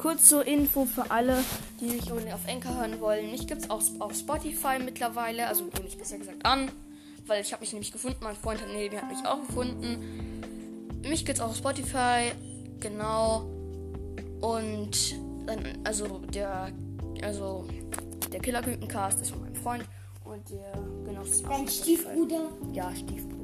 kurz zur Info für alle, die mich unbedingt auf Enker hören wollen. Mich gibt es auch auf Spotify mittlerweile, also nehme ich besser gesagt an, weil ich habe mich nämlich gefunden. Mein Freund hat, nee, hat mich auch gefunden. Mich gibt es auch auf Spotify, genau. Und dann, also der, also der Killerkükencast ist von meinem Freund und der, genau, Dein. Stiefbruder. Ja, Stiefbruder.